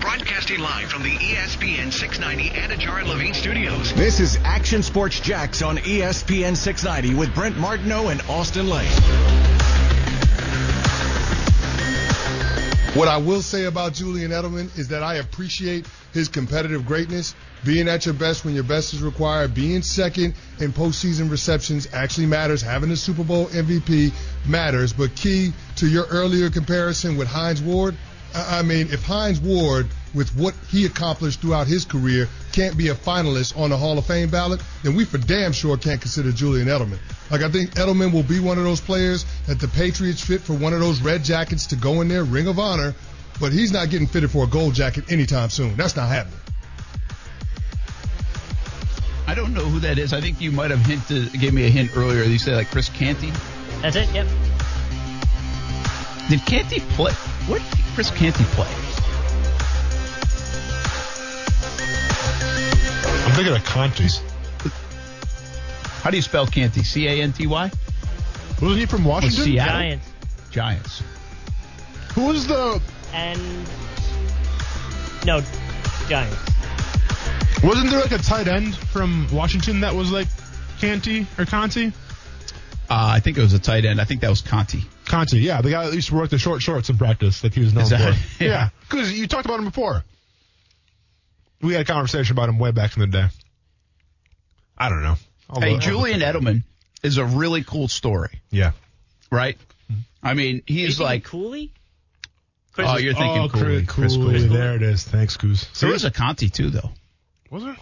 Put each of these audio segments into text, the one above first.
Broadcasting live from the ESPN 690 Anajar and Levine studios. This is Action Sports Jacks on ESPN 690 with Brent Martineau and Austen Lane. What I will say about Julian Edelman is that I appreciate his competitive greatness. Being at your best when your best is required, being second in postseason receptions actually matters. Having a Super Bowl MVP matters. But key to your earlier comparison with Hines Ward, I I mean, if Hines Ward, with what he accomplished throughout his career, can't be a finalist on the Hall of Fame ballot, then we for damn sure can't consider Julian Edelman. Like, I think Edelman will be one of those players that the Patriots fit for one of those red jackets to go in their ring of honor, but he's not getting fitted for a gold jacket anytime soon. That's not happening. I don't know who that is. I think you might have hinted, gave me a hint earlier. You said like Chris Canty. That's it. Yep. Did Canty play? Where did Chris Canty play? I'm thinking of Conti's. How do you spell Canty? C A N T Y. Wasn't he from Washington? Seattle? Giants. Giants. Who was the? And no, Giants. Wasn't there like a tight end from Washington that was like Canty or Conti? Uh, I think it was a tight end. I think that was Conti. Conti, yeah, the guy that used to work the short shorts in practice that he was known Is that- for. yeah. Yeah, because you talked about him before. We had a conversation about him way back in the day. I don't know. I'll Hey, look- Julian Edelman is a really cool story, Yeah. right? I mean, he's thinking like, Cooley. oh, you're thinking oh, Cooley. Chris Chris Cooley. Cooley. There it is. Thanks, Goose. There was a Conti too, though. Was there?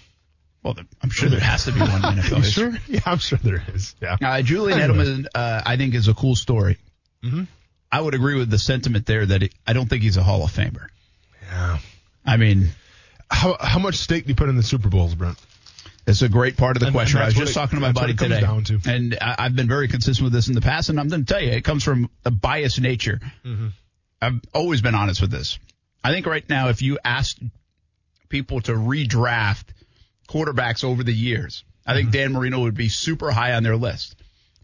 Well, there- I'm sure there has to be one in NFL You sure? Yeah, I'm sure there is. Yeah. Uh, Julian Edelman, uh, I think, is a cool story. Mhm. I would agree with the sentiment there that it, I don't think he's a Hall of Famer. Yeah. I mean, How how much stake do you put in the Super Bowls, Brent? it's a great part of the And- question. and I was just it- talking to my buddy today, down to. and I, I've been very consistent with this in the past, and I'm going to tell you, it comes from a biased nature. Mm-hmm. I've always been honest with this. I think right now, if you asked people to redraft quarterbacks over the years, I think Dan Marino would be super high on their list.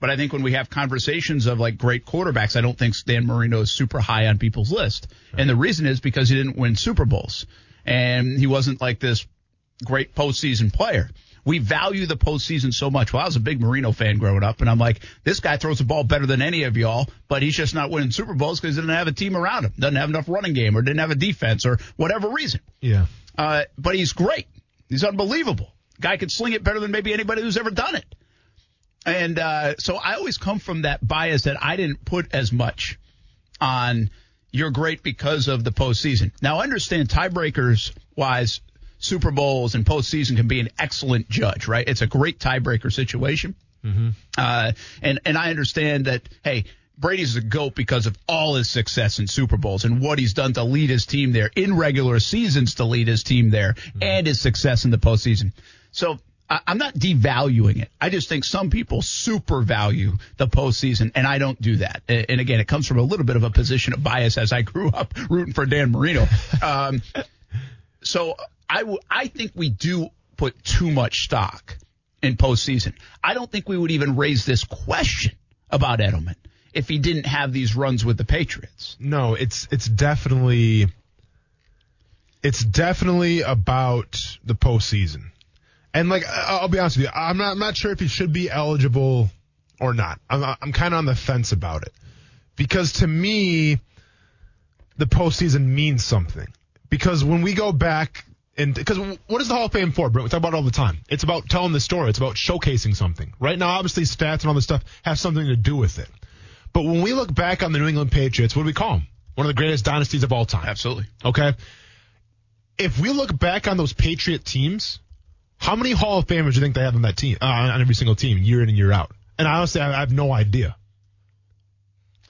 But I think when we have conversations of like great quarterbacks, I don't think Dan Marino is super high on people's list. And the reason is because he didn't win Super Bowls and he wasn't like this great postseason player. We value the postseason so much. Well, I was a big Marino fan growing up, and I'm like, this guy throws the ball better than any of y'all, but he's just not winning Super Bowls because he didn't have a team around him, doesn't have enough running game, or didn't have a defense, or whatever reason. Yeah. Uh, but he's great. He's unbelievable. Guy could sling it better than maybe anybody who's ever done it. And uh, so I always come from that bias that I didn't put as much on you're great because of the postseason. Now, I understand tiebreakers wise, Super Bowls and postseason can be an excellent judge, right? It's a great tiebreaker situation. Uh, and, and I understand that, hey, Brady's a GOAT because of all his success in Super Bowls and what he's done to lead his team there in regular seasons to lead his team there and his success in the postseason. So I'm not devaluing it. I just think some people super value the postseason, and I don't do that. And, again, it comes from a little bit of a position of bias as I grew up rooting for Dan Marino. Um, so I, w- I think we do put too much stock in postseason. I don't think we would even raise this question about Edelman if he didn't have these runs with the Patriots. No, it's it's definitely it's definitely about the postseason. And like I'll be honest with you, I'm not I'm not sure if he should be eligible or not. I'm I'm kind of on the fence about it because to me, the postseason means something. Because when we go back and because what is the Hall of Fame for, Brent? We talk about it all the time. It's about telling the story. It's about showcasing something. Right now, obviously, stats and all this stuff have something to do with it. But when we look back on the New England Patriots, what do we call them? One of the greatest dynasties of all time. Absolutely. Okay. If we look back on those Patriot teams, how many Hall of Famers do you think they have on that team, uh, on every single team, year in and year out? And honestly, I I have no idea.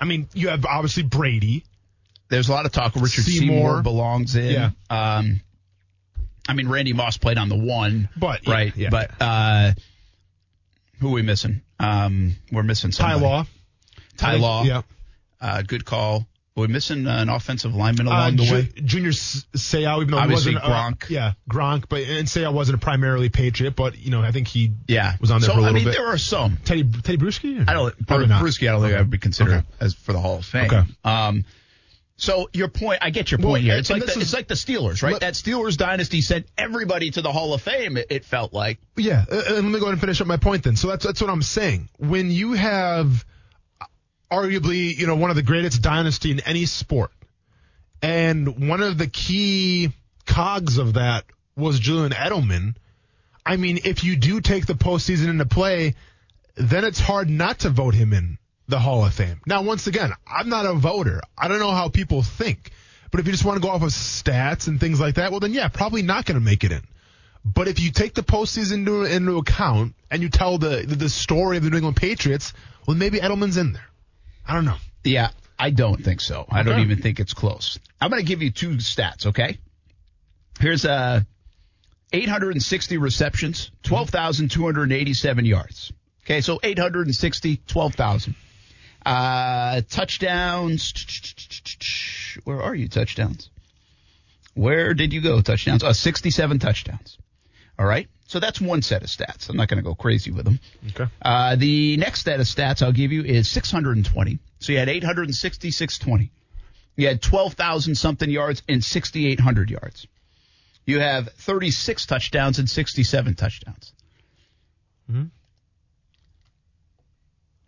I mean, you have obviously Brady. There's a lot of talk. Richard Seymour, Seymour. belongs in. Yeah. Um, I mean, Randy Moss played on the one, But, right? yeah, but uh, who are we missing? Um, we're missing Ty somebody. Law. Ty Law. Yeah. Uh, good call. We're missing an offensive lineman Uh, along the Ju- way. Junior Seau, even though Obviously he wasn't uh, Gronk. yeah, Gronk, but and Seau wasn't a primarily Patriot, but you know I think he Yeah, was on there so for a little I mean, bit. there are some. Teddy Teddy Bruschi. I don't. Probably. Bruschi, I don't think I would be considered Okay. as for the Hall of Fame. Okay. Um, so your point, I get your Well, point here. It's like the, is- it's like the Steelers, right? Let- that Steelers dynasty sent everybody to the Hall of Fame. It, it felt like. Yeah, uh, and let me go ahead and finish up my point then. So that's that's what I'm saying. When you have uh, arguably, you know, one of the greatest dynasty in any sport, and one of the key cogs of that was Julian Edelman. I mean, if you do take the postseason into play, then it's hard not to vote him in the Hall of Fame. Now, once again, I'm not a voter. I don't know how people think. But if you just want to go off of stats and things like that, well, then yeah, probably not going to make it in. But if you take the postseason into, into account and you tell the, the the story of the New England Patriots, well, maybe Edelman's in there. I don't know. Yeah, I don't think so. I don't even think it's close. I'm going to give you two stats, okay? Here's uh 860 receptions, 12,287 yards. Okay, so 860, 12,000. Uh touchdowns. Where are you touchdowns? Where did you go touchdowns? Uh 67 touchdowns. All right? So that's one set of stats. I'm not going to go crazy with them. Okay. Uh, the next set of stats I'll give you is 620. So you had 860, 620. You had 12,000 something yards and 6,800 yards. You have 36 touchdowns and 67 touchdowns.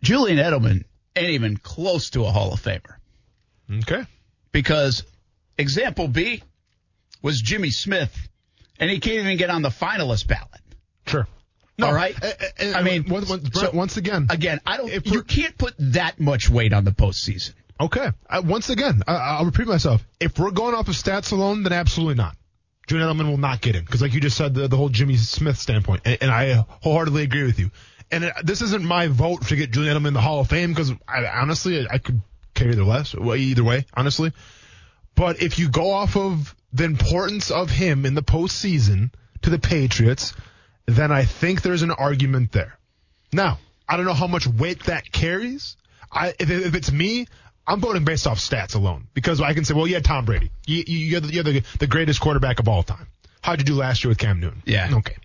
Julian Edelman ain't even close to a Hall of Famer Okay. because example B was Jimmy Smith, and he can't even get on the finalist ballot. Sure. No, all right uh, uh, uh, i mean, once, once, so- once again, Again, I don't. You can't put that much weight on the postseason. Okay. Uh, once again, I, I'll repeat myself. If we're going off of stats alone, then absolutely not. Julian Edelman will not get in because, like you just said, the, the whole Jimmy Smith standpoint, and, and I wholeheartedly agree with you. And it, this isn't my vote to get Julian Edelman in the Hall of Fame because I, honestly, I, I could care either less, either way, honestly. But if you go off of the importance of him in the postseason to the Patriots, then I think there's an argument there. Now, I don't know how much weight that carries. I, if, if it's me, I'm voting based off stats alone because I can say, well, yeah, Tom Brady, you, you, you're, the, you're the, the greatest quarterback of all time. How'd you do last year with Cam Newton? Yeah. Okay.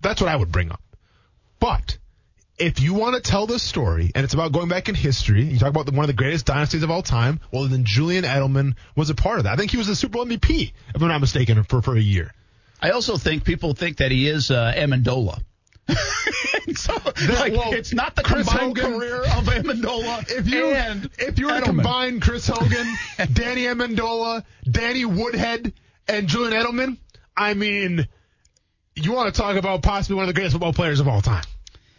That's what I would bring up. But if you want to tell this story and it's about going back in history, you talk about the, one of the greatest dynasties of all time, well, then Julian Edelman was a part of that. I think he was the Super Bowl MVP, if I'm not mistaken, for, for a year. I also think people think that he is uh, Amendola. so, like, well, it's not the Chris combined Hogan- career of Amendola If you and if you were to combine Chris Hogan, Danny Amendola, Danny Woodhead, and Julian Edelman, I mean, you want to talk about possibly one of the greatest football players of all time,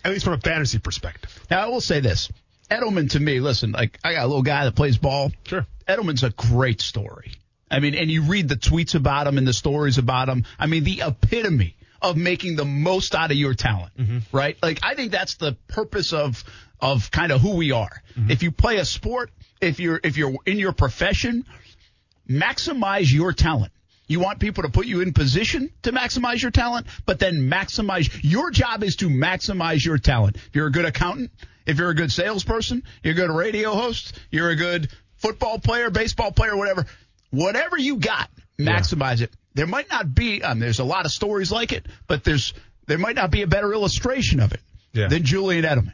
at least from a fantasy perspective. Now, I will say this. Edelman to me, listen, like I got a little guy that plays ball. Sure. Edelman's a great story. I mean, and you read the tweets about him and the stories about him. I mean, the epitome of making the most out of your talent, mm-hmm. right? Like, I think that's the purpose of of kind of who we are. Mm-hmm. If you play a sport, if you're if you're in your profession, maximize your talent. You want people to put you in position to maximize your talent, but then maximize your job is to maximize your talent. If you're a good accountant, if you're a good salesperson, you're a good radio host, you're a good football player, baseball player, whatever, whatever you got, maximize it. There might not be, um, there's a lot of stories like it, but there's, there might not be a better illustration of it Yeah. than Julian Edelman.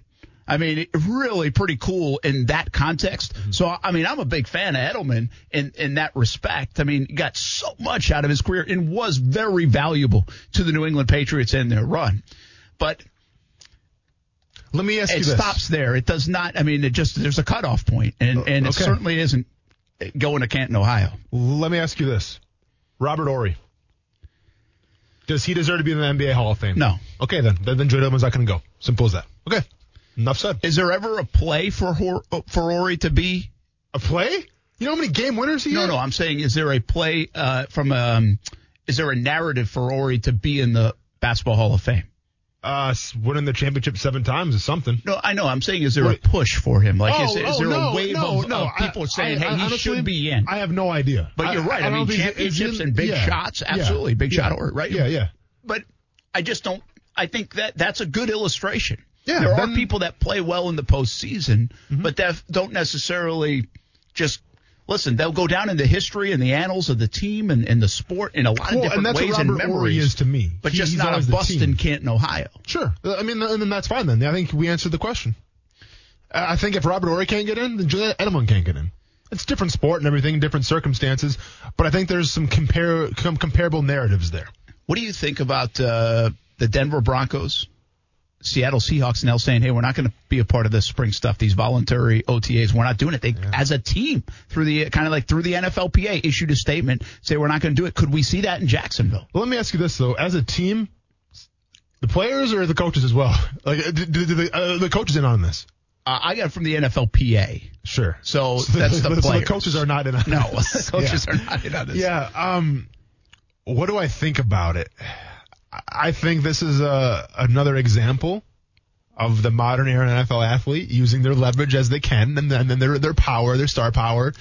I mean, really pretty cool in that context. Mm-hmm. So, I mean, I'm a big fan of Edelman in, in that respect. I mean, he got so much out of his career and was very valuable to the New England Patriots and their run. But Let me ask it you this. stops there. It does not, I mean, it just, there's a cutoff point, and, oh, and it okay. certainly isn't going to Canton, Ohio. Let me ask you this. Robert Horry. Does he deserve to be in the NBA Hall of Fame? No. Okay, then. Then, then Joe Edelman's not going to go. Simple as that. Okay. Enough said. Is there ever a play for Hor- for Horry to be A play? You know how many game winners he No, had? no, I'm saying, is there a play uh, from um, is there a narrative for Horry to be in the Basketball Hall of Fame? uh, winning the championship seven times is something. No, I know. I'm saying, is there Right. a push for him? Like, is, Oh, is oh, there no, a wave no, of, no, of I- people saying, I- "Hey, I he honestly- should be in"? I have no idea. But you're right. I, mean, championships and big yeah, shots, yeah, absolutely, big yeah, shot right? Yeah, yeah. But I just don't. I think that that's a good illustration. Yeah, there are then- Mm-hmm. people that play well in the postseason, but that don't necessarily just. Listen, they'll go down in the history and the annals of the team and, and the sport in a lot of different and ways and memories. is to me. But He- just not a always the bust in Canton, Ohio. Sure. I mean, and then that's fine then. I think we answered the question. Uh, I think if Robert Horry can't get in, then Julian Edelman can't get in. It's different sport and everything, different circumstances, but I think there's some compare com- comparable narratives there. What do you think about uh, the Denver Broncos, Seattle Seahawks now saying, "Hey, we're not going to be a part of this spring stuff. These voluntary OTAs, we're not doing it." They, as a team, through the kind of like through the NFLPA, issued a statement say we're not going to do it. Could we see that in Jacksonville? Well, let me ask you this though: as a team, the players or the coaches as well? Like, do, do, do the, uh, the coaches in on this? Uh, I got it from the NFLPA. Sure. So that's the so players. the coaches are not in on No, this. the coaches Yeah. are not in on this. Yeah. Um, what do I think about it? I- think this is a another example of the modern era NFL athlete using their leverage as they can, and then, and then their their power, their star power,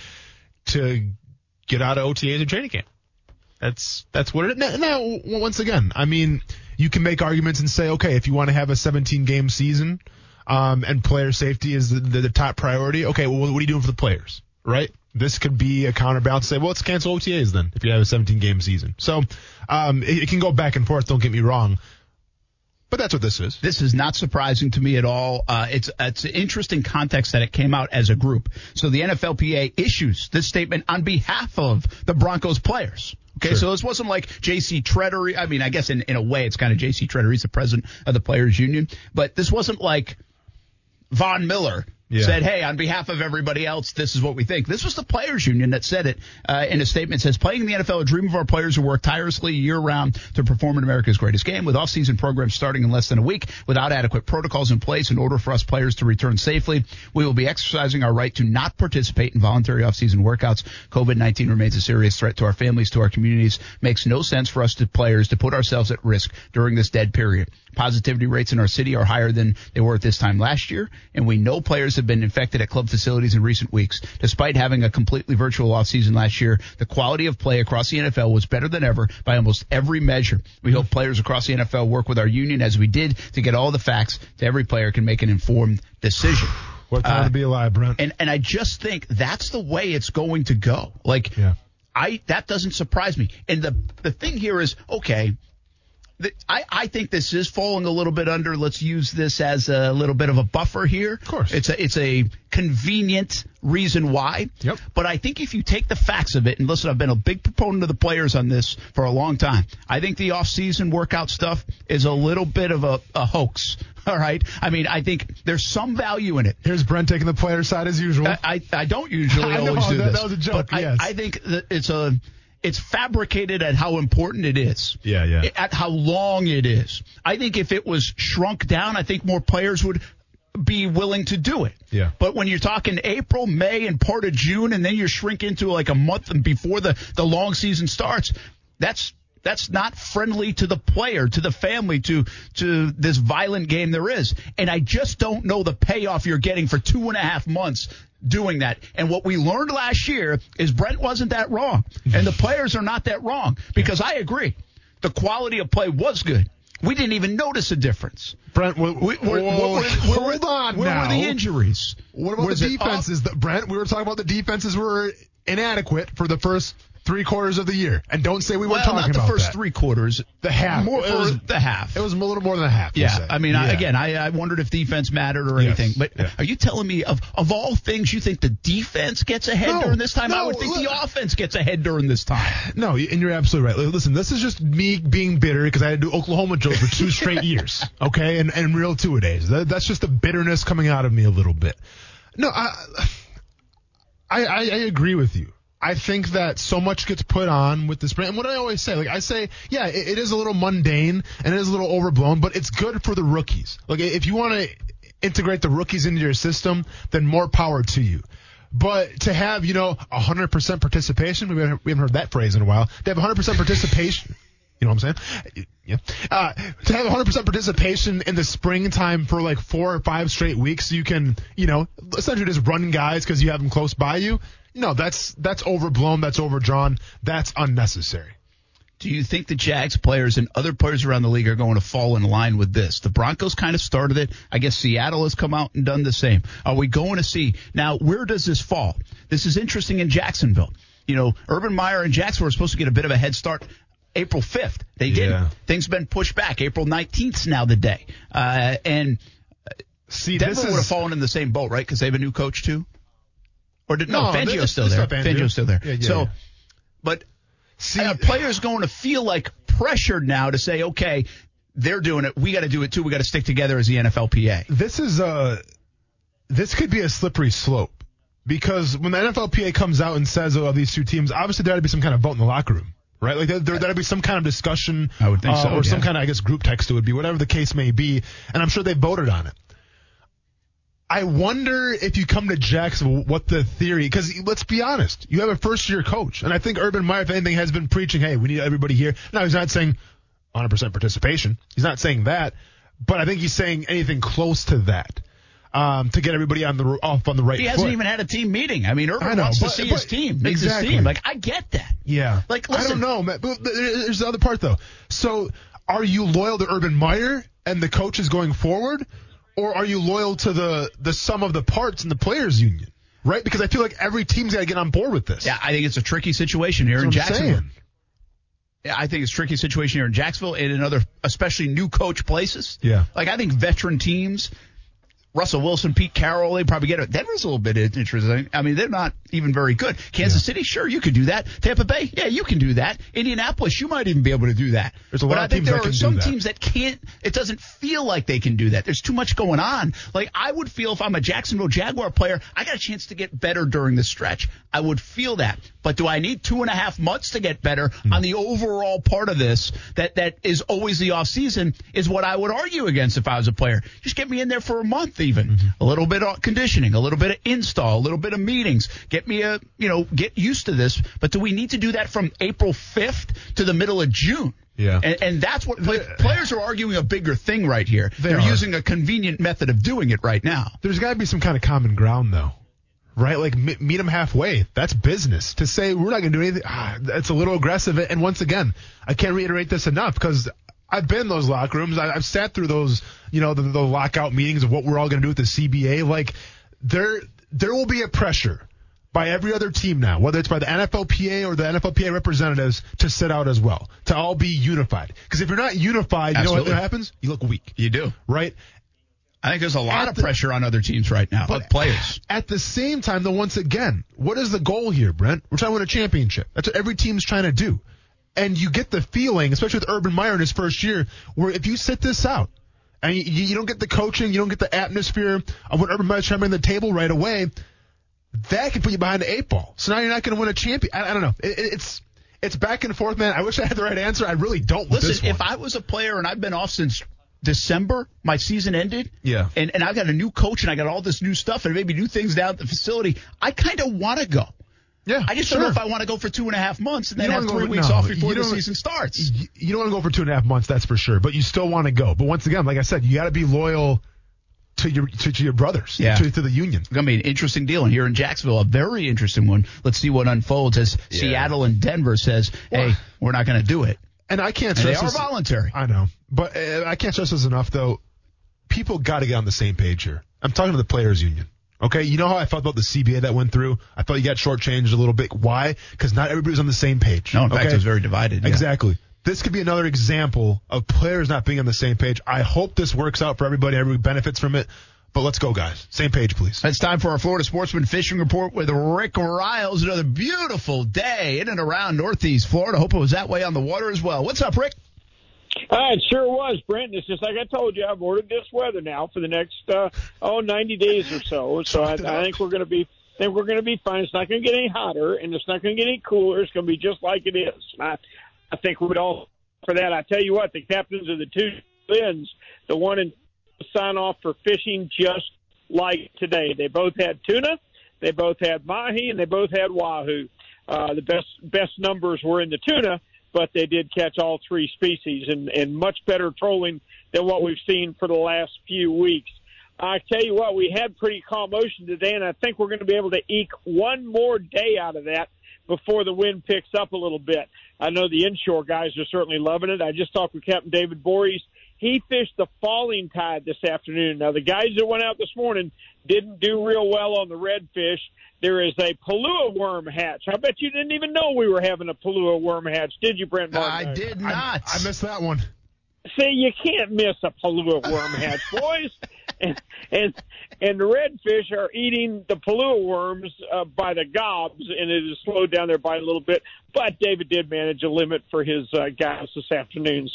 to get out of OTAs and training camp. That's that's what it is. Now, now, once again, I mean, you can make arguments and say, okay, if you want to have a 17 game season, um, and player safety is the, the, the top priority, okay, well, what are you doing for the players, right? This could be a counterbalance. Say, well, let's cancel OTAs then if you have a 17 game season. So, um, it, it can go back and forth. Don't get me wrong, but that's what this is. This is not surprising to me at all. Uh, it's it's an interesting context that it came out as a group. So the NFLPA issues this statement on behalf of the Broncos players. Okay, Sure. so this wasn't like J.C. Tretter. I mean, I guess in, in a way it's kind of J.C. Tretter. He's the president of the players union, but this wasn't like Von Miller Yeah. said, "Hey, on behalf of everybody else, this is what we think." This was the players' union that said it uh, in a statement. It says, "Playing in the NFL, a dream of our players who work tirelessly year round to perform in America's greatest game, with off-season programs starting in less than a week, without adequate protocols in place in order for us players to return safely. We will be exercising our right to not participate in voluntary off-season workouts. COVID-19 remains a serious threat to our families, to our communities. Makes no sense for us to players to put ourselves at risk during this dead period. Positivity rates in our city are higher than they were at this time last year, and we know players have been infected at club facilities in recent weeks. Despite having a completely virtual offseason last year, the quality of play across the NFL was better than ever by almost every measure. We hope players across the NFL work with our union as we did to get all the facts so every player can make an informed decision. What time Uh, to be alive, Brent? And and I just think that's the way it's going to go. Like Yeah. I that doesn't surprise me. And the the thing here is okay. I, I think this is falling a little bit under. Let's use this as a little bit of a buffer here. Of course. it's a it's a convenient reason why. Yep. But I think if you take the facts of it, and listen, I've been a big proponent of the players on this for a long time. I think the off-season workout stuff is a little bit of a, a hoax. All right. I mean, I think there's some value in it. Here's Brent taking the player side as usual. I, I, I don't usually I know, always do that- this. that was a joke, But yes. I, I think it's a it's fabricated at how important it is. Yeah, yeah. At how long it is. I think if it was shrunk down, I think more players would be willing to do it. Yeah. But when you're talking April, May, and part of June, and then you shrink into like a month before the the long season starts, that's that's not friendly to the player, to the family, to to this violent game there is. And I just don't know the payoff you're getting for two and a half months doing that. And what we learned last year is Brent wasn't that wrong, and the players are not that wrong because I agree, the quality of play was good. We didn't even notice a difference. Brent, what, We- we're- were- hold on Where now. were the injuries? What about Was the defenses, Brent? We were talking about the defenses were inadequate for the first three quarters of the year, and don't say we weren't talking not the first that. three quarters. The half. More It was- the half. It was a little more than a half. yeah. I mean, I, again, I, I wondered if defense mattered or Yes, anything. But yeah. are you telling me of of all things, you think the defense gets ahead No, during this time? I would think look- the offense gets ahead during this time. No, and you're absolutely right. Listen, this is just me being bitter because I had to do Oklahoma Joe for two straight years, okay, and and real two a days. That, that's just the bitterness coming out of me a little bit. No, I, I, I agree with you. I think that so much gets put on with this brand. And what I always say, like I say, yeah, it, it is a little mundane and it is a little overblown, but it's good for the rookies. Like if you want to integrate the rookies into your system, then more power to you. But to have, you know, 100% participation, we haven't, we haven't heard that phrase in a while. To have 100% participation, You know what I'm saying? Yeah. Uh, to have 100% participation in the springtime for like four or five straight weeks, you can, you know, essentially just run guys because you have them close by you. No, that's that's overblown. That's overdrawn. That's unnecessary. Do you think the Jags players and other players around the league are going to fall in line with this? The Broncos kind of started it. I guess Seattle has come out and done the same. Are we going to see now? Where does this fall? This is interesting in Jacksonville. You know, Urban Meyer and Jacksonville were supposed to get a bit of a head start April 5th. They didn't. Yeah. Things been pushed back. April 19th's now the day. Uh, and See, Denver would have fallen in the same boat, right? Because they have a new coach too. Or did no? No, Fangio's still there. there. is not Fangio. Fangio's still there. Yeah, yeah, so, yeah. but see. a player's going to feel like pressured now to say, okay, they're doing it. We got to do it too. We got to stick together as the NFLPA. this is a this could be a slippery slope because when the NFLPA comes out and says oh, these two teams, obviously there ought to be some kind of vote in the locker room, right? Like there, there to be some kind of discussion, I would think uh, so, or some kind of I guess group text it would be, whatever the case may be, and I'm sure they voted on it. I wonder if you come to Jacksonville, what the theory? Because let's be honest, you have a first year coach, and I think Urban Meyer, if anything, has been preaching, "Hey, we need everybody here." Now he's not saying 100% participation. He's not saying that, but I think he's saying anything close to that um, to get everybody on the off on the right He hasn't even had a team meeting. I mean, Urban I know, wants to but- see his team, makes exactly. his team. Like, I get that. yeah, Like, I don't know, man. But there's the other part though. So, are you loyal to Urban Meyer and the coaches going forward, or are you loyal to the the sum of the parts in the players union? Right? Because I feel like every team's got to get on board with this. Yeah, I think it's a tricky situation here in That's I'm Jacksonville. saying. Yeah, I think it's a tricky situation here in Jacksonville and in other, especially new coach places. Yeah. Like I think veteran teams, Russell Wilson, Pete Carroll, they probably get it. Denver's a little bit interesting. I mean, they're not even very good. Kansas City, sure, you could do that. Tampa Bay, yeah, you can do that. Indianapolis, you might even be able to do that. There's a but lot I think teams there that are some teams that can't. It doesn't feel like they can do that. There's too much going on. Like I would feel if I'm a Jacksonville Jaguar player, I got a chance to get better during the stretch. I would feel that. But do I need two and a half months to get better Hmm. on the overall part of this that that is always the off season is what I would argue against if I was a player. Just get me in there for a month even. Mm-hmm. A little bit of conditioning, a little bit of install, a little bit of meetings. Get me a, you know, get used to this. But do we need to do that from April 5th to the middle of June? Yeah. And, and that's what play, players are arguing a bigger thing right here. They They're are. using a convenient method of doing it right now. There's got to be some kind of common ground, though, right? Like me- meet them halfway. That's business. To say we're not going to do anything, ah, that's a little aggressive. And once again, I can't reiterate this enough because I've been in those locker rooms. I, I've sat through those, you know, the, the lockout meetings of what we're all going to do with the CBA. Like there, there will be a pressure by every other team now, whether it's by the NFLPA or the NFLPA representatives, to sit out as well, to all be unified. Because if you're not unified, you know what happens? You look weak, You do. right? I think there's a lot At of the- pressure on other teams right now, But- but players. At the same time, though, once again, what is the goal here, Brent? We're trying to win a championship. That's what every team's trying to do. And you get the feeling, especially with Urban Meyer in his first year, where if you sit this out and you, you don't get the coaching, you don't get the atmosphere of what Urban Meyer's trying to bring to the table right away, that can put you behind the eight ball. So now you're not going to win a champion. I, I don't know. It, it- it's it's back and forth, man. I wish I had the right answer. I really don't. Listen, if. I was a player and I've been off since December, my season ended. Yeah. And and I've got a new coach and I got all this new stuff and maybe new things down at the facility. I kind of want to go. Yeah, I just sure. don't know if I want to go for two and a half months and then have three go- weeks no, off before the season starts. you, you don't want to go for two and a half months, that's for sure. But you still want to go. But once again, like I said, you got to be loyal to your to, to your brothers, Yeah. to, to the union. It's going to be an interesting deal. And here in Jacksonville, a very interesting one. Let's see what unfolds as Seattle and Denver says, hey, Well- we're not going to do it. And I can't And they are this. voluntary. I know, but uh, I can't stress this enough, though. People got to get on the same page here. I'm talking to the players' union. Okay, you know how I felt about the CBA that went through. I felt you got shortchanged a little bit. Why? Because not everybody was on the same page. No, in fact, it was very divided. yeah. Exactly. This could be another example of players not being on the same page. I hope this works out for everybody. Everybody benefits from it. But let's go, guys. Same page, please. It's time for our Florida Sportsman Fishing Report with Rick Ryals. Another beautiful day in and around Northeast Florida. Hope it was that way on the water as well. What's up, Rick? Uh, it sure was, Brent. It's just like I told you, I've ordered this weather now for the next uh, oh 90 days or so. So I, I think we're going to be think we're going to be fine. It's not going to get any hotter, and it's not going to get any cooler. It's going to be just like it is. I, I think we'd all for that. I tell you what, the captains of the two Lins, the one in sign off for fishing just like today. They both had tuna, they both had mahi, and they both had wahoo. Uh, the best best numbers were in the tuna, but they did catch all three species and, and much better trolling than what we've seen for the last few weeks. I tell you what, we had pretty calm ocean today, and I think we're going to be able to eke one more day out of that before the wind picks up a little bit. I know the inshore guys are certainly loving it. I just talked with Captain David Voorhees. He fished the falling tide this afternoon. Now, the guys that went out this morning didn't do real well on the redfish. There is a Palua worm hatch. I bet you didn't even know we were having a Palua worm hatch, did you, Brent Martin? I did not. I, I missed that one. See, you can't miss a Palua worm hatch, boys. and and and the redfish are eating the Palua worms uh, by the gobs, and it has slowed down their bite a little bit. But David did manage a limit for his uh, guys this afternoon.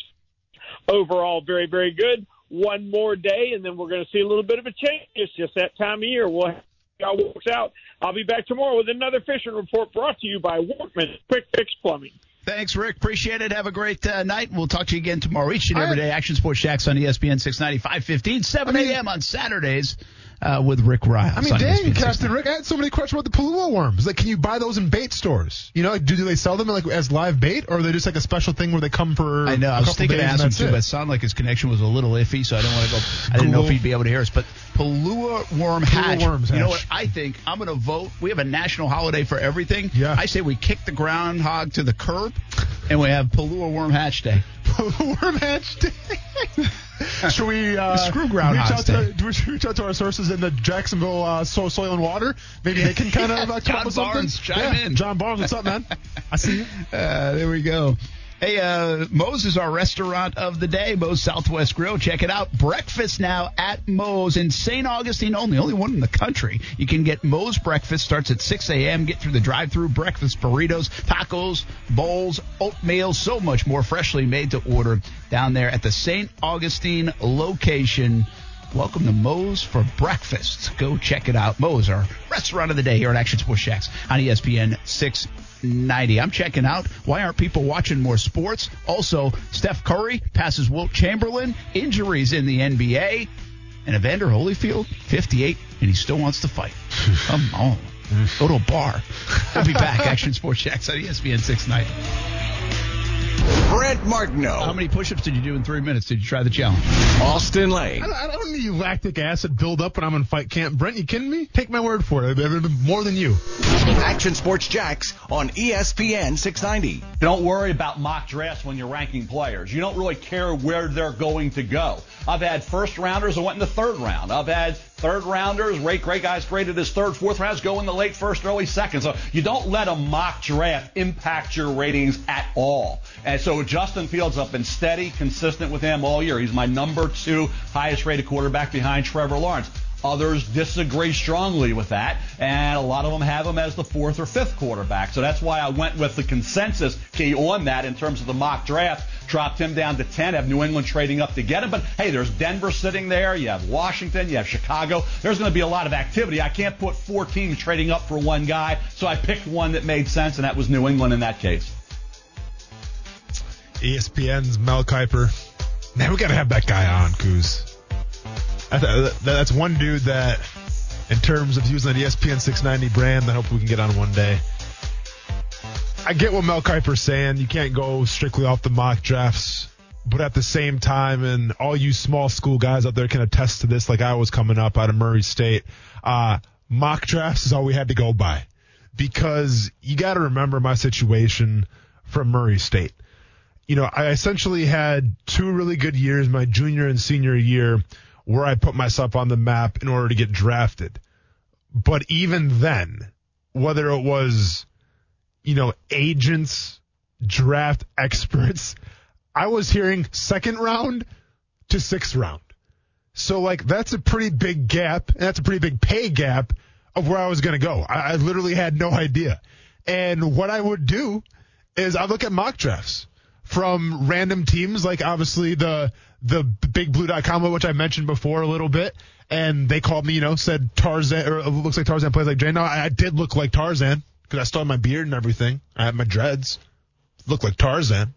Overall, very very good. One more day, and then we're going to see a little bit of a change. It's just that time of year. We'll see how it works out. I'll be back tomorrow with another fishing report brought to you by Workman Quick Fix Plumbing. Thanks, Rick. Appreciate it. Have a great uh, night. We'll talk to you again tomorrow. Each and every day, Action Sports Shacks on ESPN 690, 515, 7 a.m. on Saturdays uh, with Rick Ryals. I mean, dang, Captain Rick, I had so many questions about the Palua worms. Like, can you buy those in bait stores? You know, like, do, do they sell them like as live bait, or are they just like a special thing where they come for? I know. I was thinking to days ask him too, it? but it sounded like his connection was a little iffy, so I didn't want to go. I didn't know if he'd be able to hear us. But Palua worm hatch. worms you know what? I think I'm going to vote. We have a national holiday for everything. Yeah. I say we kick the groundhog to the curb, and we have Palua worm hatch day. worm hatch day. Should we uh, Screw Groundhog's reach out, to, do we reach out to our sources in the Jacksonville uh, so- Soil and Water? Maybe they can kind of uh, come John up with something. Barnes, chime Yeah, in. John Barnes, what's up, man? I see you. Uh, there we go. Hey, uh, Mo's is our restaurant of the day, Mo's Southwest Grill. Check it out. Breakfast now at Mo's in St. Augustine only, only one in the country. You can get Mo's breakfast, starts at 6 a.m. Get through the drive through breakfast, burritos, tacos, bowls, oatmeal, so much more freshly made to order down there at the St. Augustine location. Welcome to Mo's for breakfast. Go check it out. Mo's our restaurant of the day here at Action Sports Shacks on ESPN 6 ninety. I'm checking out. Why aren't people watching more sports? Also, Steph Curry passes Wilt Chamberlain. Injuries in the NBA. And Evander Holyfield, 58, and he still wants to fight. Come on. Go to a bar. We'll be back. Action Sports Jacks on ESPN 690. Brent Martineau. How many push ups did you do in three minutes? Did you try the challenge? Austen Lane. I don't, I don't need lactic acid build up when I'm in fight camp. Brent, you kidding me? Take my word for it. I've been more than you. Action Sports Jacks on ESPN 690. Don't worry about mock drafts when you're ranking players. You don't really care where they're going to go. I've had first rounders that went in the third round. I've had third rounders, rate great guys graded as third, fourth rounds go in the late first, early second. So you don't let a mock draft impact your ratings at all. And so Justin Fields have been steady, consistent with him all year. He's my number two highest rated quarterback behind Trevor Lawrence. Others disagree strongly with that, and a lot of them have him as the fourth or fifth quarterback. So that's why I went with the consensus key on that in terms of the mock draft. Dropped him down to 10, have New England trading up to get him. But hey, there's Denver sitting there. You have Washington. You have Chicago. There's going to be a lot of activity. I can't put four teams trading up for one guy. So I picked one that made sense, and that was New England in that case. ESPN's Mel Kiper. Man, we got to have that guy on, Coos. That's one dude that, in terms of using the ESPN 690 brand, I hope we can get on one day. I get what Mel Kiper's saying. You can't go strictly off the mock drafts. But at the same time, and all you small school guys out there can attest to this, like I was coming up out of Murray State, uh, mock drafts is all we had to go by. Because you got to remember my situation from Murray State you know, I essentially had two really good years, my junior and senior year, where I put myself on the map in order to get drafted. But even then, whether it was, you know, agents, draft experts, I was hearing second round to sixth round. So like that's a pretty big gap, and that's a pretty big pay gap of where I was going to go. I, I literally had no idea. And what I would do is I look at mock drafts from random teams, like obviously the the bigblue.com, which I mentioned before a little bit, and they called me, you know, said Tarzan, or looks like Tarzan plays like Jay. Now I, I did look like Tarzan because I still had my beard and everything. I had my dreads, looked like Tarzan.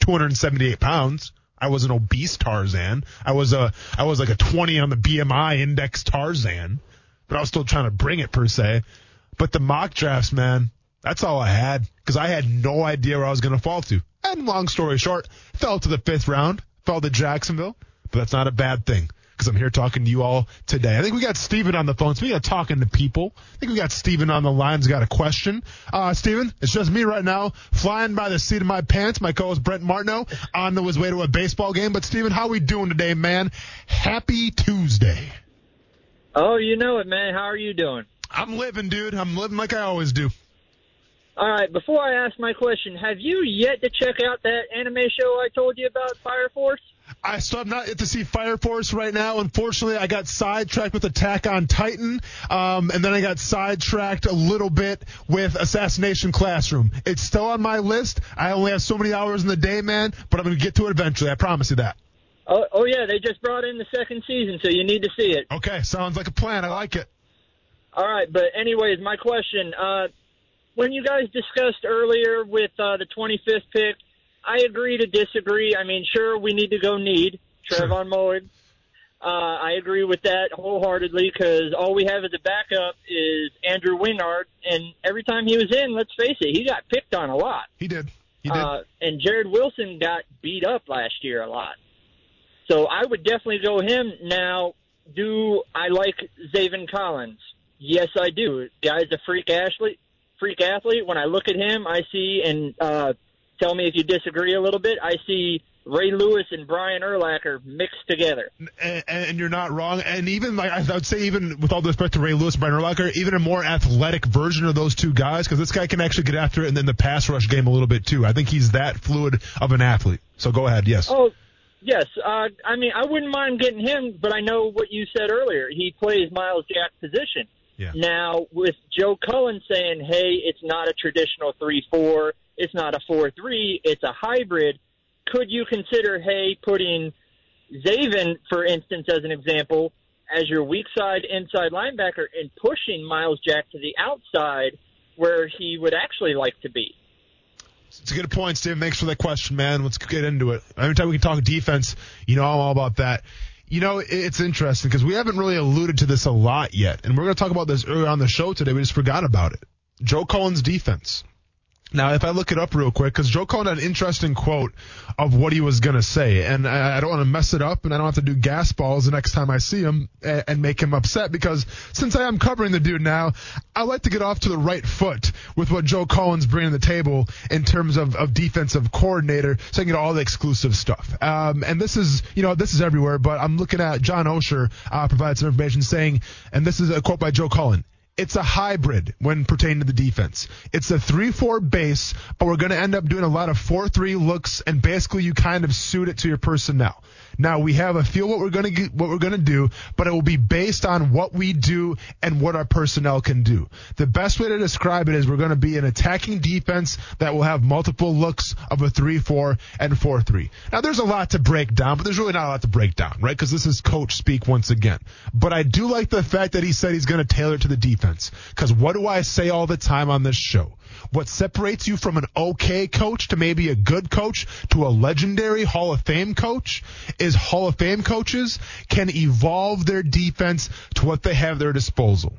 278 pounds. I was an obese Tarzan. I was a I was like a 20 on the BMI index Tarzan, but I was still trying to bring it per se. But the mock drafts, man, That's all I had because I had no idea where I was going to fall to. And long story short, fell to the fifth round, fell to Jacksonville, but that's not a bad thing because I'm here talking to you all today. I think we got Steven on the phone. Speaking of talking to people, I think we got Steven on the line. He's got a question. Uh, Steven, it's just me right now, flying by the seat of my pants. My co-host Brent Martineau on his way to a baseball game. But Steven, how we doing today, man? Happy Tuesday. Oh, you know it, man. How are you doing? I'm living, dude. I'm living like I always do. All right, before I ask my question, have you yet to check out that anime show I told you about, Fire Force? I still have not yet to see Fire Force right now. Unfortunately, I got sidetracked with Attack on Titan, um, and then I got sidetracked a little bit with Assassination Classroom. It's still on my list. I only have so many hours in the day, man, but I'm going to get to it eventually. I promise you that. Oh, oh yeah, they just brought in the second season, so you need to see it. Okay, sounds like a plan. I like it. All right, but anyways, my question: uh, when you guys discussed earlier with uh, the 25th pick, I agree to disagree. I mean, sure, we need to go need Trevon Moehrig. Uh, I agree with that wholeheartedly because all we have as a backup is Andrew Wingard, and every time he was in, let's face it, he got picked on a lot. He did. He did. Uh, and Jarrod Wilson got beat up last year a lot. So I would definitely go him. Now, do I like Zaven Collins? Yes, I do. Guy's a freak athlete. Freak athlete. When I look at him, I see, and uh, tell me if you disagree a little bit. I see Ray Lewis and Brian Urlacher mixed together. And, and you're not wrong. And even like I would say, even with all due respect to Ray Lewis, and Brian Urlacher, even a more athletic version of those two guys, because this guy can actually get after it and then the pass rush game a little bit too. I think he's that fluid of an athlete. So go ahead. Yes. Oh. Yes, uh, I mean I wouldn't mind getting him, but I know what you said earlier. He plays Myles Jack's position. Yeah. Now with Joe Cullen saying, "Hey, it's not a traditional three-four, it's not a four-three, it's a hybrid." Could you consider, hey, putting Zaven, for instance, as an example, as your weak side inside linebacker and pushing Myles Jack to the outside where he would actually like to be? It's a good point, Steve. Thanks for that question, man. Let's get into it. Every time we can talk defense, you know, I'm all about that. You know, it's interesting because we haven't really alluded to this a lot yet, and we're going to talk about this earlier on the show today. We just forgot about it. Joe Cullen's defense. Now, if I look it up real quick, because Joe Cullen had an interesting quote of what he was going to say, and I, I don't want to mess it up, and I don't have to do gas balls the next time I see him and, and make him upset, because since I am covering the dude now, I like to get off to the right foot with what Joe Cullen's bringing to the table in terms of, of defensive coordinator, so I can get all the exclusive stuff. Um, and this is, you know, this is everywhere, but I'm looking at John Oehser uh, provided some information saying, and this is a quote by Joe Cullen it's a hybrid when pertaining to the defense. It's a 3-4 base, but we're going to end up doing a lot of 4-3 looks and basically you kind of suit it to your personnel. Now we have a feel what we're going to what we're going to do, but it will be based on what we do and what our personnel can do. The best way to describe it is we're going to be an attacking defense that will have multiple looks of a 3-4 and 4-3. Now there's a lot to break down, but there's really not a lot to break down, right? Because this is coach speak once again. But I do like the fact that he said he's going to tailor to the defense. Because what do I say all the time on this show? What separates you from an okay coach to maybe a good coach to a legendary Hall of Fame coach is Hall of Fame coaches can evolve their defense to what they have at their disposal.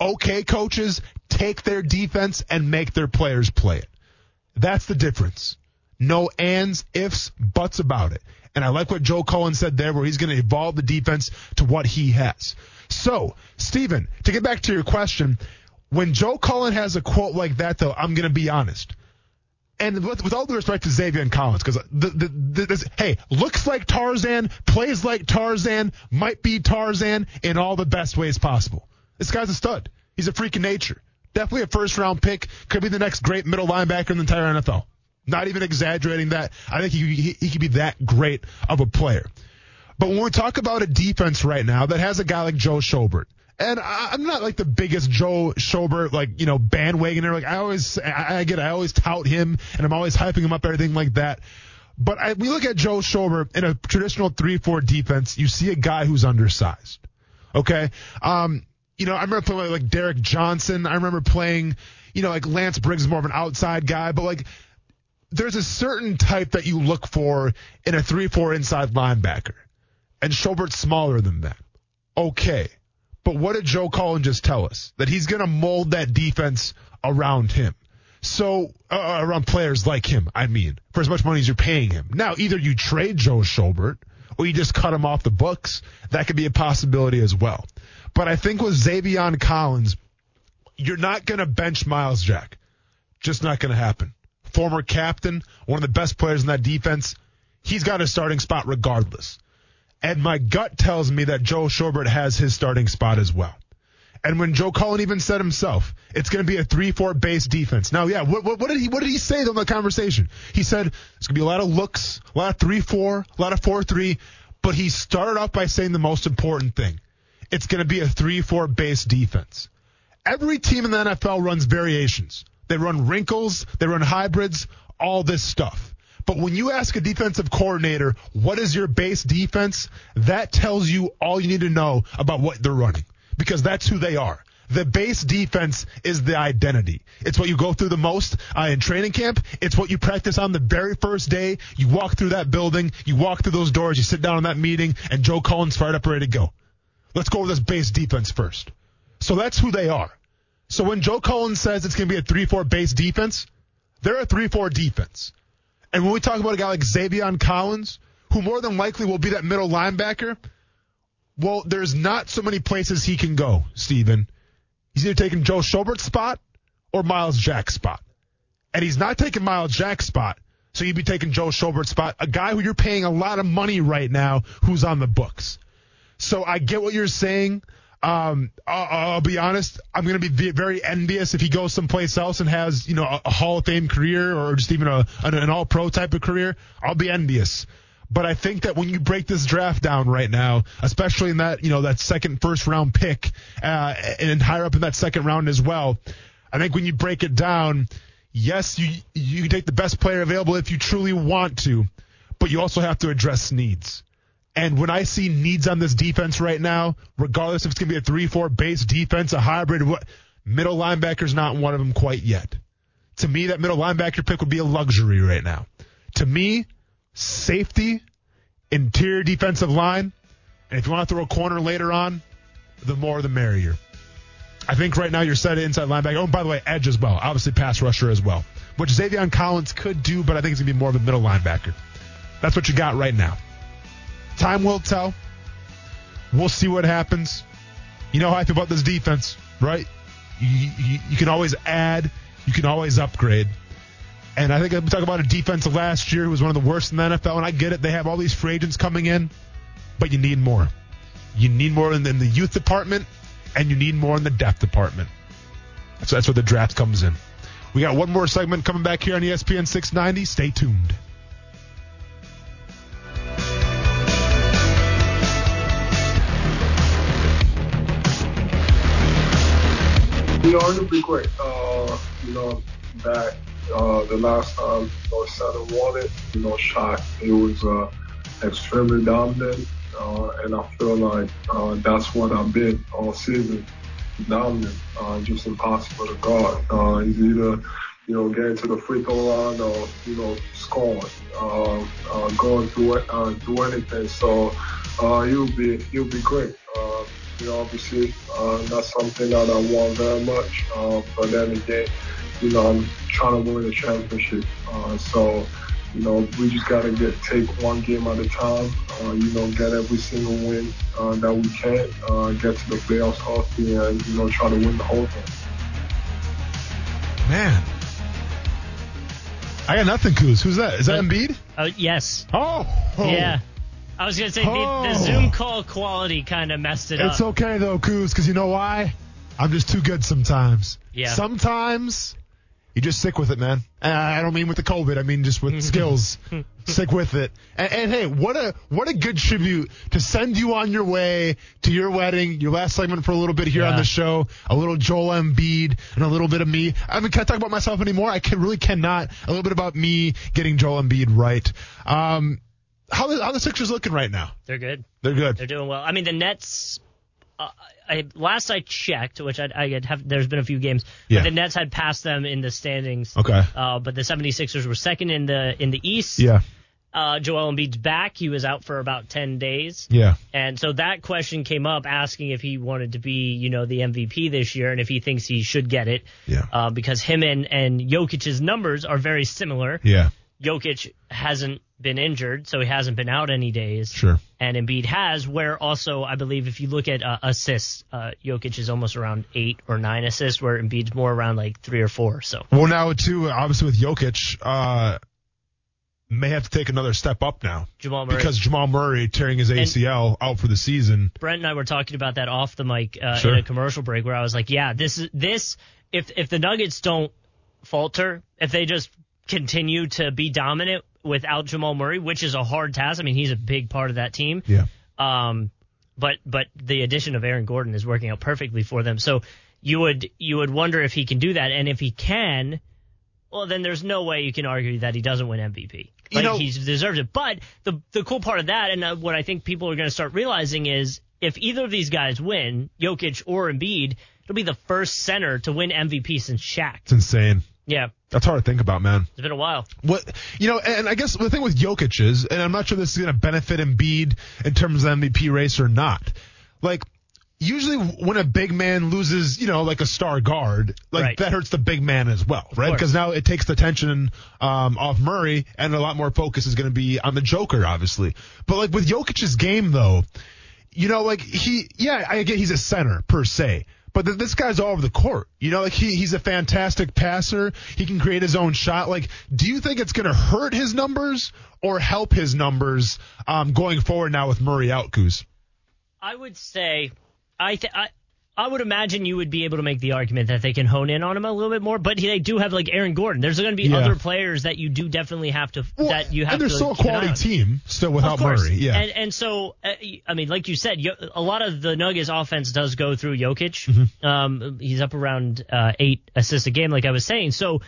Okay coaches take their defense and make their players play it. That's the difference. No ands, ifs, buts about it. And I like what Joe Cullen said there where he's going to evolve the defense to what he has. So, Steven, to get back to your question, when Joe Cullen has a quote like that, though, I'm going to be honest. And with, with all due respect to Xavier and Collins, because the, the, the, hey, looks like Tarzan, plays like Tarzan, might be Tarzan in all the best ways possible. This guy's a stud. He's a freak of nature. Definitely a first round pick. Could be the next great middle linebacker in the entire NFL. Not even exaggerating that. I think he, he, he could be that great of a player. But when we talk about a defense right now that has a guy like Joe Schobert, and I, am not like the biggest Joe Schobert, like, you know, bandwagoner. Like, I always, I, I get, I always tout him and I'm always hyping him up, everything like that. But I, we look at Joe Schobert in a traditional 3-4 defense, you see a guy who's undersized. Okay? Um, you know, I remember playing like Derrick Johnson. I remember playing, you know, like Lance Briggs more of an outside guy, but like, there's a certain type that you look for in a 3-4 inside linebacker. And Schobert's smaller than that. Okay. But what did Joe Cullen just tell us? That he's going to mold that defense around him. So uh, around players like him, I mean, for as much money as you're paying him. Now, either you trade Joe Schobert or you just cut him off the books. That could be a possibility as well. But I think with Zaven Collins, you're not going to bench Myles Jack. Just not going to happen. Former captain, one of the best players in that defense. He's got a starting spot regardless. And my gut tells me that Joe Schobert has his starting spot as well. And when Joe Cullen even said himself, it's going to be a three-four base defense. Now, yeah, what, what, what, did he what did he say on the conversation? He said it's going to be a lot of looks, a lot of three-four, a lot of four-three. But he started off by saying the most important thing: it's going to be a three-four base defense. Every team in the NFL runs variations. They run wrinkles, they run hybrids, all this stuff. But when you ask a defensive coordinator, what is your base defense? That tells you all you need to know about what they're running because that's who they are. The base defense is the identity. It's what you go through the most uh, in training camp. It's what you practice on the very first day. You walk through that building, you walk through those doors, you sit down in that meeting, and Joe Cullen fired up, ready to go. Let's go with this base defense first. So that's who they are. So when Joe Cullen says it's going to be a 3-4 base defense, they're a 3-4 defense. And when we talk about a guy like Zaven Collins, who more than likely will be that middle linebacker, well, there's not so many places he can go, Steven. He's either taking Joe Schobert's spot or Myles Jack's spot. And he's not taking Myles Jack's spot, so you'd be taking Joe Schobert's spot, a guy who you're paying a lot of money right now who's on the books. So I get what you're saying. Um, I'll, I'll be honest. I'm going to be very envious if he goes someplace else and has, you know, a, a Hall of Fame career or just even a, an, an all pro type of career. I'll be envious. But I think that when you break this draft down right now, especially in that, you know, that second first round pick, uh, and higher up in that second round as well, I think when you break it down, yes, you, you take the best player available if you truly want to, but you also have to address needs. And when I see needs on this defense right now, regardless if it's going to be a 3-4 base defense, a hybrid, what, middle linebacker's not one of them quite yet. To me, that middle linebacker pick would be a luxury right now. To me, safety, interior defensive line, and if you want to throw a corner later on, the more the merrier. I think right now you're set inside linebacker. Oh, by the way, edge as well. Obviously, pass rusher as well, which Zaven Collins could do, but I think it's going to be more of a middle linebacker. That's what you got right now. Time will tell. We'll see what happens. You know how I feel about this defense, right? You, you, you can always add, you can always upgrade. And I think I'm talking about a defense of last year who was one of the worst in the NFL. And I get it; they have all these free agents coming in, but you need more. You need more in the, in the youth department, and you need more in the depth department. So that's where the draft comes in. We got one more segment coming back here on ESPN 690. Stay tuned. You know, it'll be great. Uh, you know, that uh, the last time you know, won it, you know, shot, it was uh, extremely dominant. Uh, and I feel like uh, that's what I've been all season, dominant, uh, just impossible to guard. Uh, he's either, you know, getting to the free throw line or, you know, scoring, uh, uh, going through it, uh, do anything. So uh, he'll be he'll be great. Uh, you know, obviously, uh, that's something that I want very much. Uh, but then again, you know, I'm trying to win a championship. Uh, so, you know, we just got to get take one game at a time. Uh, you know, get every single win uh, that we can. Uh, get to the playoffs healthy and you know try to win the whole thing. Man, I got nothing, Kuz. Who's that? Is that Embiid? Oh, yes. Oh, Yeah. I was going to say the, Oh. the Zoom call quality kind of messed it It's up. It's okay though, Kuz, because you know why? I'm just too good sometimes. Yeah. Sometimes you just stick with it, man. And I don't mean with the COVID. I mean just with skills. stick with it. And, and hey, what a what a good tribute to send you on your way to your wedding. Your last segment for a little bit here on the show. A little Joel Embiid and a little bit of me. I mean, can I talk about myself anymore? I can really cannot. A little bit about me getting Joel Embiid right. Um, how how the Sixers looking right now? They're good. They're good. They're doing well. I mean, the Nets. Uh, I, last I checked, which I, I have, there's been a few games, Yeah. but the Nets had passed them in the standings. Okay. Uh, but the 76ers were second in the in the East. Yeah. uh, Joel Embiid's back. He was out for about 10 days. Yeah. And so that question came up asking if he wanted to be, you know, the MVP this year and if he thinks he should get it. Yeah. Uh, because him and, and Jokic's numbers are very similar. Yeah. Jokic hasn't been injured, so he hasn't been out any days. Sure. And Embiid has, where also, I believe, if you look at uh, assists, uh, Jokic is almost around eight or nine assists, where Embiid's more around like three or four. So Well, now too, obviously with Jokic, uh, may have to take another step up now Jamal Murray. because Jamal Murray tearing his ACL out for the season. Brent and I were talking about that off the mic uh, Sure. in a commercial break where I was like, yeah, this is this if if the Nuggets don't falter, if they just continue to be dominant without Jamal Murray, which is a hard task. I mean, he's a big part of that team. Yeah. Um, but but the addition of Aaron Gordon is working out perfectly for them. So you would you would wonder if he can do that, and if he can, well, then there's no way you can argue that he doesn't win MVP. You Like know- he deserves it. But the the cool part of that, and uh, what I think people are going to start realizing is if either of these guys win, Jokic or Embiid, it'll be the first center to win MVP since Shaq. It's insane. Yeah, That's hard to think about, man. it's been a while. What you know, and I guess the thing with Jokic is, and I'm not sure this is going to benefit Embiid in terms of MVP race or not. Like usually when a big man loses, you know, like a star guard, like Right. that hurts the big man as well, right? Because now it takes the tension um, off Murray, and a lot more focus is going to be on the Joker, obviously. But like with Jokic's game, though, you know, like he, yeah, I get he's a center per se, but th- this guy's all over the court. You know, like he, he's a fantastic passer. He can create his own shot. Like, do you think it's going to hurt his numbers or help his numbers um, going forward now with Murray out, Kuz? I would say, I, th- I I would imagine you would be able to make the argument that they can hone in on him a little bit more. But they do have like Aaron Gordon. There's going to be Yeah. other players that you do definitely have to that you have and they're to still a an eye quality team still without. Murray. Yeah. And and so uh, I mean, like you said, a lot of the Nuggets offense does go through Jokic. Mm-hmm. Um, he's up around uh, eight assists a game, like I was saying. So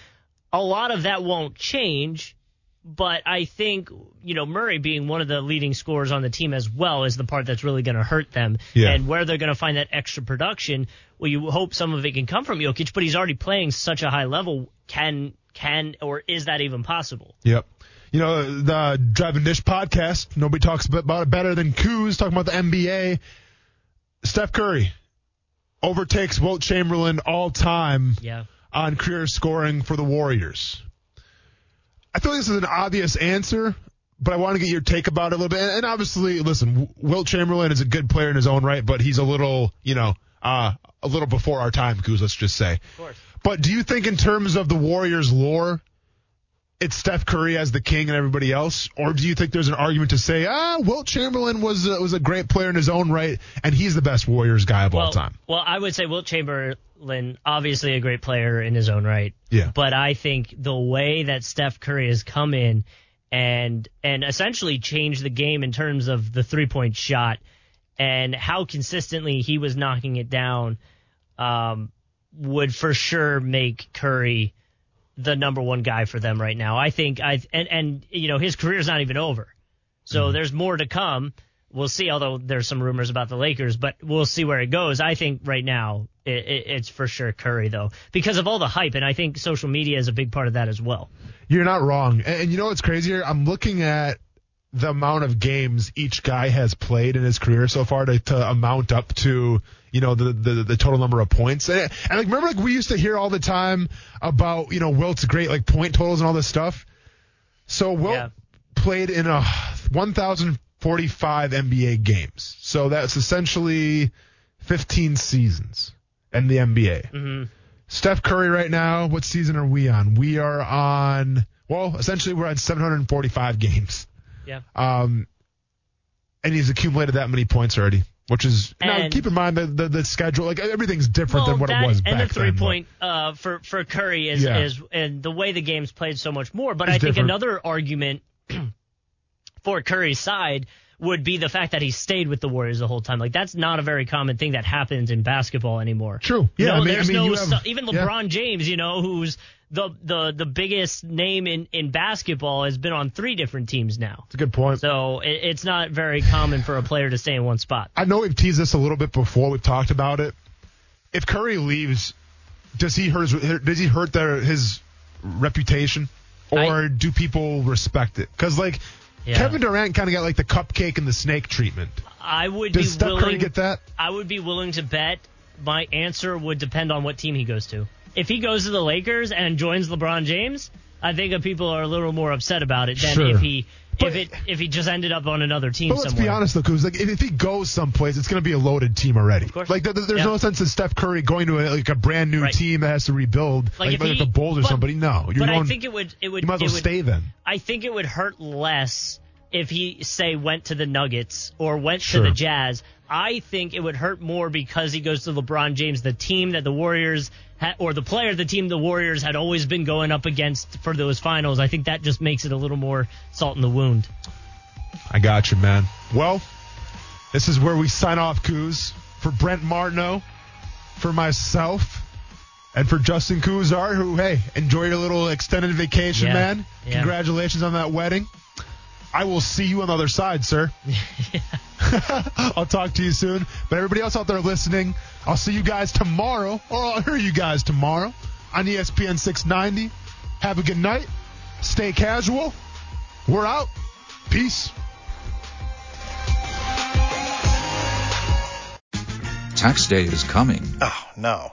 a lot of that won't change. But I think you know Murray being one of the leading scorers on the team as well is the part that's really going to hurt them. Yeah. And where they're going to find that extra production, well, you hope some of it can come from Jokic, but he's already playing such a high level. Can can or is that even possible? Yep. You know, the Driving Dish podcast, nobody talks about it better than Kuz talking about the NBA. Steph Curry overtakes Wilt Chamberlain all time Yeah. on career scoring for the Warriors. I feel like this is an obvious answer, but I want to get your take about it a little bit. And obviously, listen, Wilt Chamberlain is a good player in his own right, but he's a little, you know, uh, a little before our time, Kuz, let's just say. Of course. But do you think, in terms of the Warriors' lore, it's Steph Curry as the king and everybody else, or do you think there's an argument to say, ah, Wilt Chamberlain was a, was a great player in his own right, and he's the best Warriors guy of all time? Well, I would say Wilt Chamberlain, obviously a great player in his own right. Yeah. But I think the way that Steph Curry has come in and and essentially changed the game in terms of the three point shot and how consistently he was knocking it down um, would for sure make Curry the number one guy for them right now. I think I and and you know his career's not even over, so mm-hmm. there's more to come. We'll see. Although there's some rumors about the Lakers, but we'll see where it goes. I think right now it, it, it's for sure Curry though because of all the hype, and I think social media is a big part of that as well. You're not wrong. And, and you know what's crazier? I'm looking at the amount of games each guy has played in his career so far to, to amount up to, you know, the, the, the total number of points. And, and like, remember, like, we used to hear all the time about, you know, Wilt's great, like, point totals and all this stuff. So Wilt Yeah. played in a 1,045 NBA games. So that's essentially 15 seasons in the NBA. hmm Steph Curry right now, what season are we on? We are on, well, essentially we're on 745 games. Yeah. Um, and he's accumulated that many points already, which is, now keep in mind the, the, the schedule, like everything's different Well, than what that- it was and back the three then. point uh, for for Curry is Yeah. is and the way the game's played so much more. But It's I think different. another argument for Curry's side would be the fact that he stayed with the Warriors the whole time. Like that's not a very common thing that happens in basketball anymore. True. Yeah, no, I mean- I there's mean, no have- even yeah. LeBron James, you know, who's the the the biggest name in in basketball has been on three different teams now. It's a good point. So it, it's not very common for a player to stay in one spot. I know we've teased this a little bit before. We've talked about it. If Curry leaves, does he hurt? Does he hurt their his reputation, or do people respect it? Because like Yeah. Kevin Durant kind of got like the cupcake and the snake treatment. I would Does be Steph willing. Curry get that? I would be willing to bet. My answer would depend on what team he goes to. If he goes to the Lakers and joins LeBron James, I think people are a little more upset about it than Sure. if he if it if he just ended up on another team But let's somewhere. be honest though, because like if, if he goes someplace, it's going to be a loaded team already. Of course. Like th- th- there's Yeah. no sense in Steph Curry going to a, like a brand new Right. team that has to rebuild, Like, like, if he- the Bulls or but- somebody. No, you're but going, I think it would it would you might as well would, stay then. I think it would hurt less if he say went to the Nuggets or went Sure. to the Jazz. I think it would hurt more because he goes to LeBron James, the team that the Warriors ha- or the player, the team the Warriors had always been going up against for those finals. I think that just makes it a little more salt in the wound. I got you, man. Well, this is where we sign off, Kuz. For Brent Martineau, for myself, and for Justin Kuzar, who, hey, enjoy your little extended vacation, Yeah. man. Yeah. Congratulations on that wedding. I will see you on the other side, sir. I'll talk to you soon. But everybody else out there listening, I'll see you guys tomorrow, or I'll hear you guys tomorrow on ESPN 690. Have a good night. Stay casual. We're out. Peace. Tax day is coming. Oh, no.